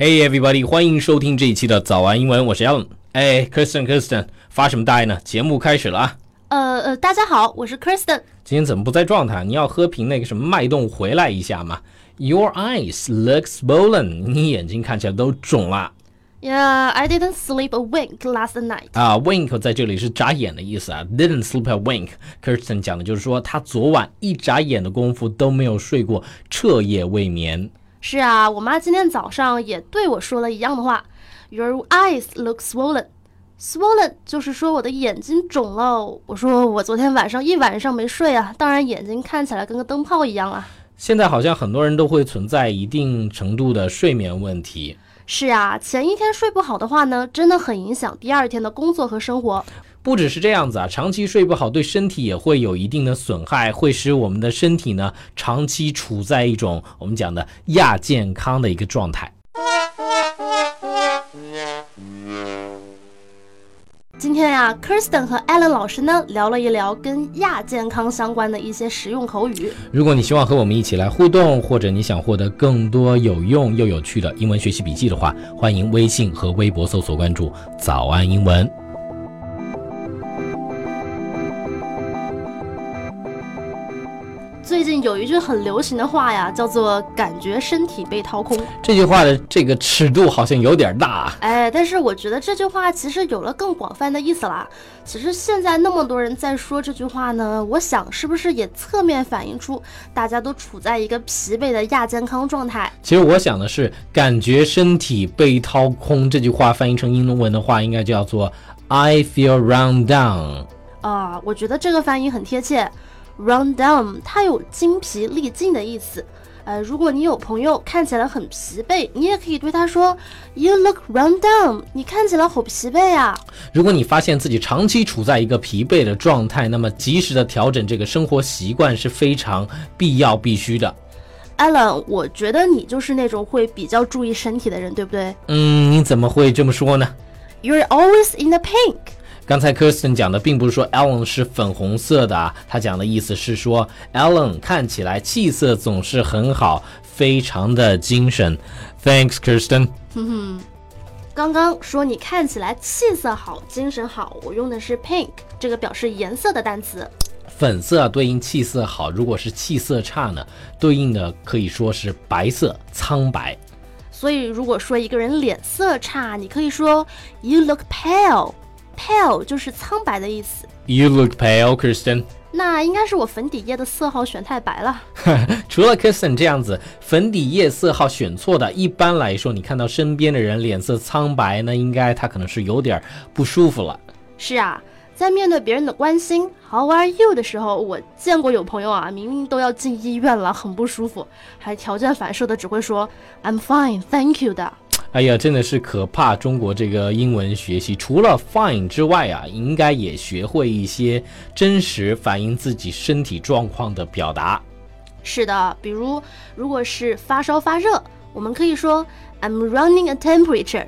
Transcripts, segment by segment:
Hey everybody，欢迎收听这一期的早安英文，我是 Alan。哎，Kristen，Kristen，发什么呆呢？节目开始了啊！呃呃，大家好，我是 Kristen。今天怎么不在状态？你要喝瓶那个什么脉动回来一下吗？Your eyes look swollen，你眼睛看起来都肿了。Yeah, I didn't sleep a wink last night. 啊，wink 在这里是眨眼的意思啊，didn't sleep a wink。Kristen 讲的就是说他昨晚一眨眼的功夫都没有睡过，彻夜未眠。是啊，我妈今天早上也对我说了一样的话。Your eyes look swollen. Swollen 就是说我的眼睛肿了。我说我昨天晚上一晚上没睡啊，当然眼睛看起来跟个灯泡一样啊。现在好像很多人都会存在一定程度的睡眠问题。是啊，前一天睡不好的话呢，真的很影响第二天的工作和生活。不只是这样子啊，长期睡不好对身体也会有一定的损害，会使我们的身体呢长期处在一种我们讲的亚健康的一个状态。今天呀，Kirsten 和 Alan 老师呢聊了一聊跟亚健康相关的一些实用口语。如果你希望和我们一起来互动，或者你想获得更多有用又有趣的英文学习笔记的话，欢迎微信和微博搜索关注“早安英文”。最近有一句很流行的话呀，叫做“感觉身体被掏空”。这句话的这个尺度好像有点大。哎，但是我觉得这句话其实有了更广泛的意思啦。其实现在那么多人在说这句话呢，我想是不是也侧面反映出大家都处在一个疲惫的亚健康状态？其实我想的是，“感觉身体被掏空”这句话翻译成英文的话，应该叫做 “I feel run down”。啊，我觉得这个翻译很贴切。Run down，它有精疲力尽的意思。呃，如果你有朋友看起来很疲惫，你也可以对他说：“You look run down，你看起来好疲惫啊。”如果你发现自己长期处在一个疲惫的状态，那么及时的调整这个生活习惯是非常必要必须的。Alan，我觉得你就是那种会比较注意身体的人，对不对？嗯，你怎么会这么说呢？You're always in the pink。刚才 Kirsten 讲的并不是说 Ellen 是粉红色的啊，他讲的意思是说 Ellen 看起来气色总是很好，非常的精神。Thanks, Kirsten。哼哼，刚刚说你看起来气色好，精神好，我用的是 pink 这个表示颜色的单词。粉色对应气色好，如果是气色差呢，对应的可以说是白色，苍白。所以如果说一个人脸色差，你可以说 You look pale。Pale 就是苍白的意思。You look pale, Kristen。那应该是我粉底液的色号选太白了。除了 Kristen 这样子粉底液色号选错的，一般来说，你看到身边的人脸色苍白，那应该他可能是有点不舒服了。是啊，在面对别人的关心 How are you 的时候，我见过有朋友啊，明明都要进医院了，很不舒服，还条件反射的只会说 I'm fine, thank you 的。哎呀，真的是可怕！中国这个英文学习，除了 fine 之外啊，应该也学会一些真实反映自己身体状况的表达。是的，比如如果是发烧发热，我们可以说 I'm running a temperature。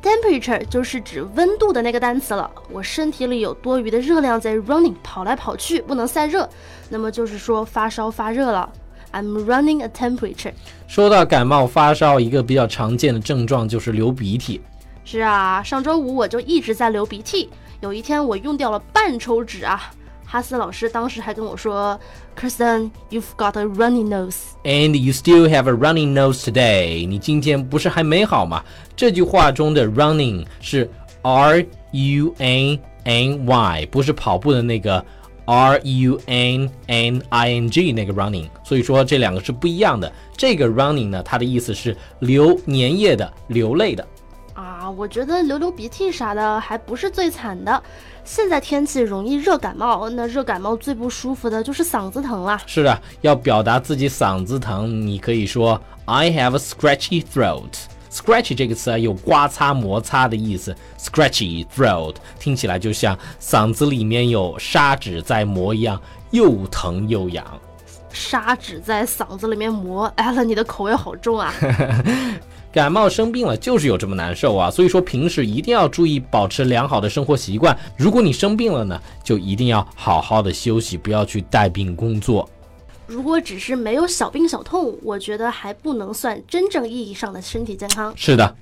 temperature 就是指温度的那个单词了。我身体里有多余的热量在 running 跑来跑去，不能散热，那么就是说发烧发热了。I'm running a temperature。说到感冒发烧，一个比较常见的症状就是流鼻涕。是啊，上周五我就一直在流鼻涕。有一天我用掉了半抽纸啊，哈斯老师当时还跟我说，Kristen, you've got a runny nose. And you still have a runny nose today. 你今天不是还没好吗？这句话中的 running 是 R U N N Y，不是跑步的那个。R U N N I N G 那个 running，所以说这两个是不一样的。这个 running 呢，它的意思是流粘液的、流泪的。啊，我觉得流流鼻涕啥的还不是最惨的。现在天气容易热感冒，那热感冒最不舒服的就是嗓子疼了。是的，要表达自己嗓子疼，你可以说 I have a scratchy throat。Scratchy 这个词啊，有刮擦、摩擦的意思。Scratchy throat 听起来就像嗓子里面有砂纸在磨一样，又疼又痒。砂纸在嗓子里面磨，艾伦，你的口味好重啊！感冒生病了就是有这么难受啊，所以说平时一定要注意保持良好的生活习惯。如果你生病了呢，就一定要好好的休息，不要去带病工作。如果只是没有小病小痛，我觉得还不能算真正意义上的身体健康。是的，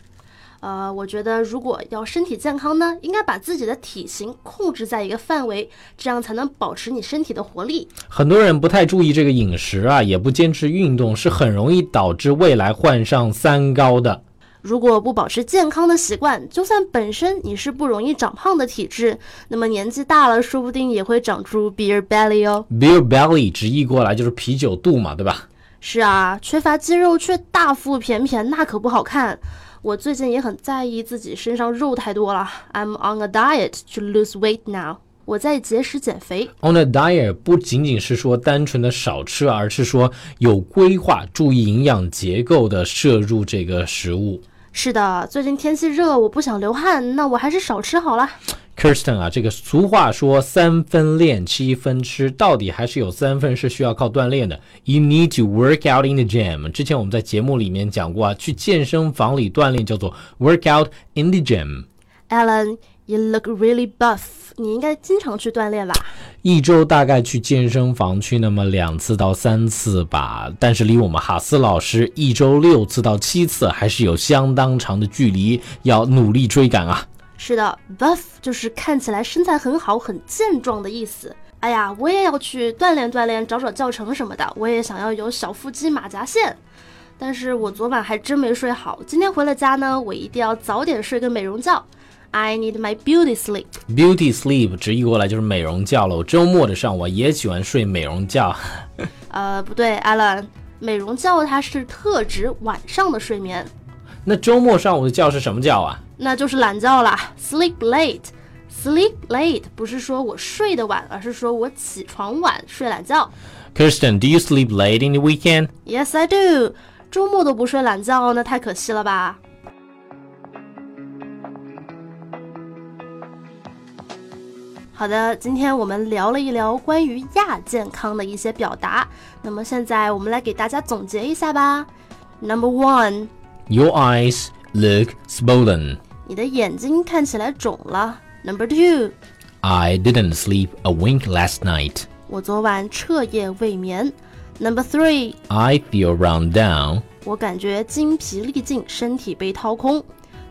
呃，我觉得如果要身体健康呢，应该把自己的体型控制在一个范围，这样才能保持你身体的活力。很多人不太注意这个饮食啊，也不坚持运动，是很容易导致未来患上三高的。如果不保持健康的习惯，就算本身你是不容易长胖的体质，那么年纪大了，说不定也会长出 beer belly 哦。Beer belly 直译过来就是啤酒肚嘛，对吧？是啊，缺乏肌肉却大腹便便，那可不好看。我最近也很在意自己身上肉太多了。I'm on a diet to lose weight now。我在节食减肥。On a diet 不仅仅是说单纯的少吃，而是说有规划、注意营养结构的摄入这个食物。是的，最近天气热，我不想流汗，那我还是少吃好了。Kirsten 啊，这个俗话说三分练，七分吃，到底还是有三分是需要靠锻炼的。You need to work out in the gym。之前我们在节目里面讲过啊，去健身房里锻炼叫做 work out in the gym。Alan, you look really buff。你应该经常去锻炼吧？一周大概去健身房去那么两次到三次吧，但是离我们哈斯老师一周六次到七次还是有相当长的距离，要努力追赶啊。是的，buff 就是看起来身材很好、很健壮的意思。哎呀，我也要去锻炼锻炼，找找教程什么的。我也想要有小腹肌、马甲线。但是我昨晚还真没睡好，今天回了家呢，我一定要早点睡个美容觉。I need my beauty sleep。Beauty sleep 直译过来就是美容觉了。我周末的上午也喜欢睡美容觉。呃，不对，Alan，美容觉它是特指晚上的睡眠，那周末上午的觉是什么觉啊？那就是懒觉啦，sleep late。Sleep late 不是说我睡得晚，而是说我起床晚，睡懒觉。Kirsten，do you sleep late in the weekend？Yes, I do。周末都不睡懒觉，那太可惜了吧？好的，今天我们聊了一聊关于亚健康的一些表达。那么现在我们来给大家总结一下吧。Number one，Your eyes look swollen. 你的眼睛看起来肿了。Number two，I didn't sleep a wink last night. 我昨晚彻夜未眠。Number three，I feel run down. 我感觉精疲力尽，身体被掏空。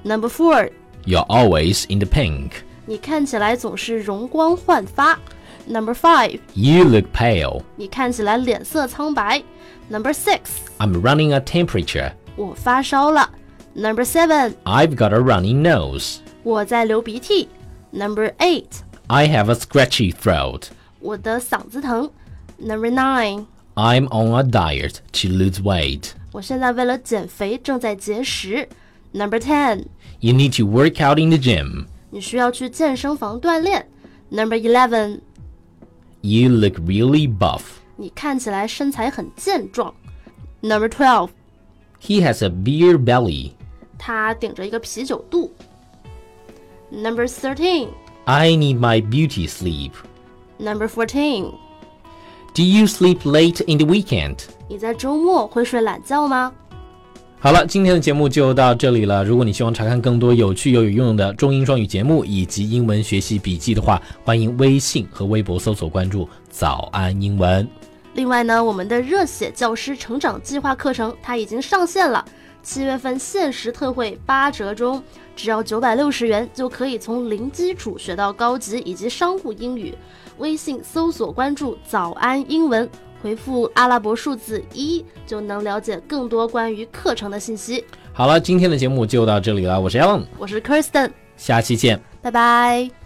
Number four，You're always in the pink. 你看起来总是容光焕发。Number five， You look pale. 你看起来脸色苍白。Number six， I'm running a temperature. 我发烧了。Number seven， I've got a runny nose. 我在流鼻涕。Number eight， I have a scratchy throat. 我的嗓子疼。Number nine， I'm on a diet to lose weight. 我现在为了减肥正在节食。Number ten， You need to work out in the gym. 你需要去健身房锻炼。Number eleven， You look really buff. 你看起来身材很健壮。Number twelve， He has a beer belly. 他顶着一个啤酒肚。Number thirteen。 I need my beauty sleep. Number fourteen， Do you sleep late in the weekend? 你在周末会睡懒觉吗？ 好了，今天的节目就到这里了。如果你希望查看更多有趣又有用的中英双语节目以及英文学习笔记的话，欢迎微信和微博搜索关注“早安英文另外呢，我们的热血教师成长计划课程它已经上线了，七月份限时特惠八折中，只要九百六十元就可以从零基础学到高级以及商务英语。微信搜索关注“早安英文”，回复阿拉伯数字一就能了解更多关于课程的信息。”。好了，今天的节目就到这里了。我是 Alan，我是 Kirsten，下期见。拜拜。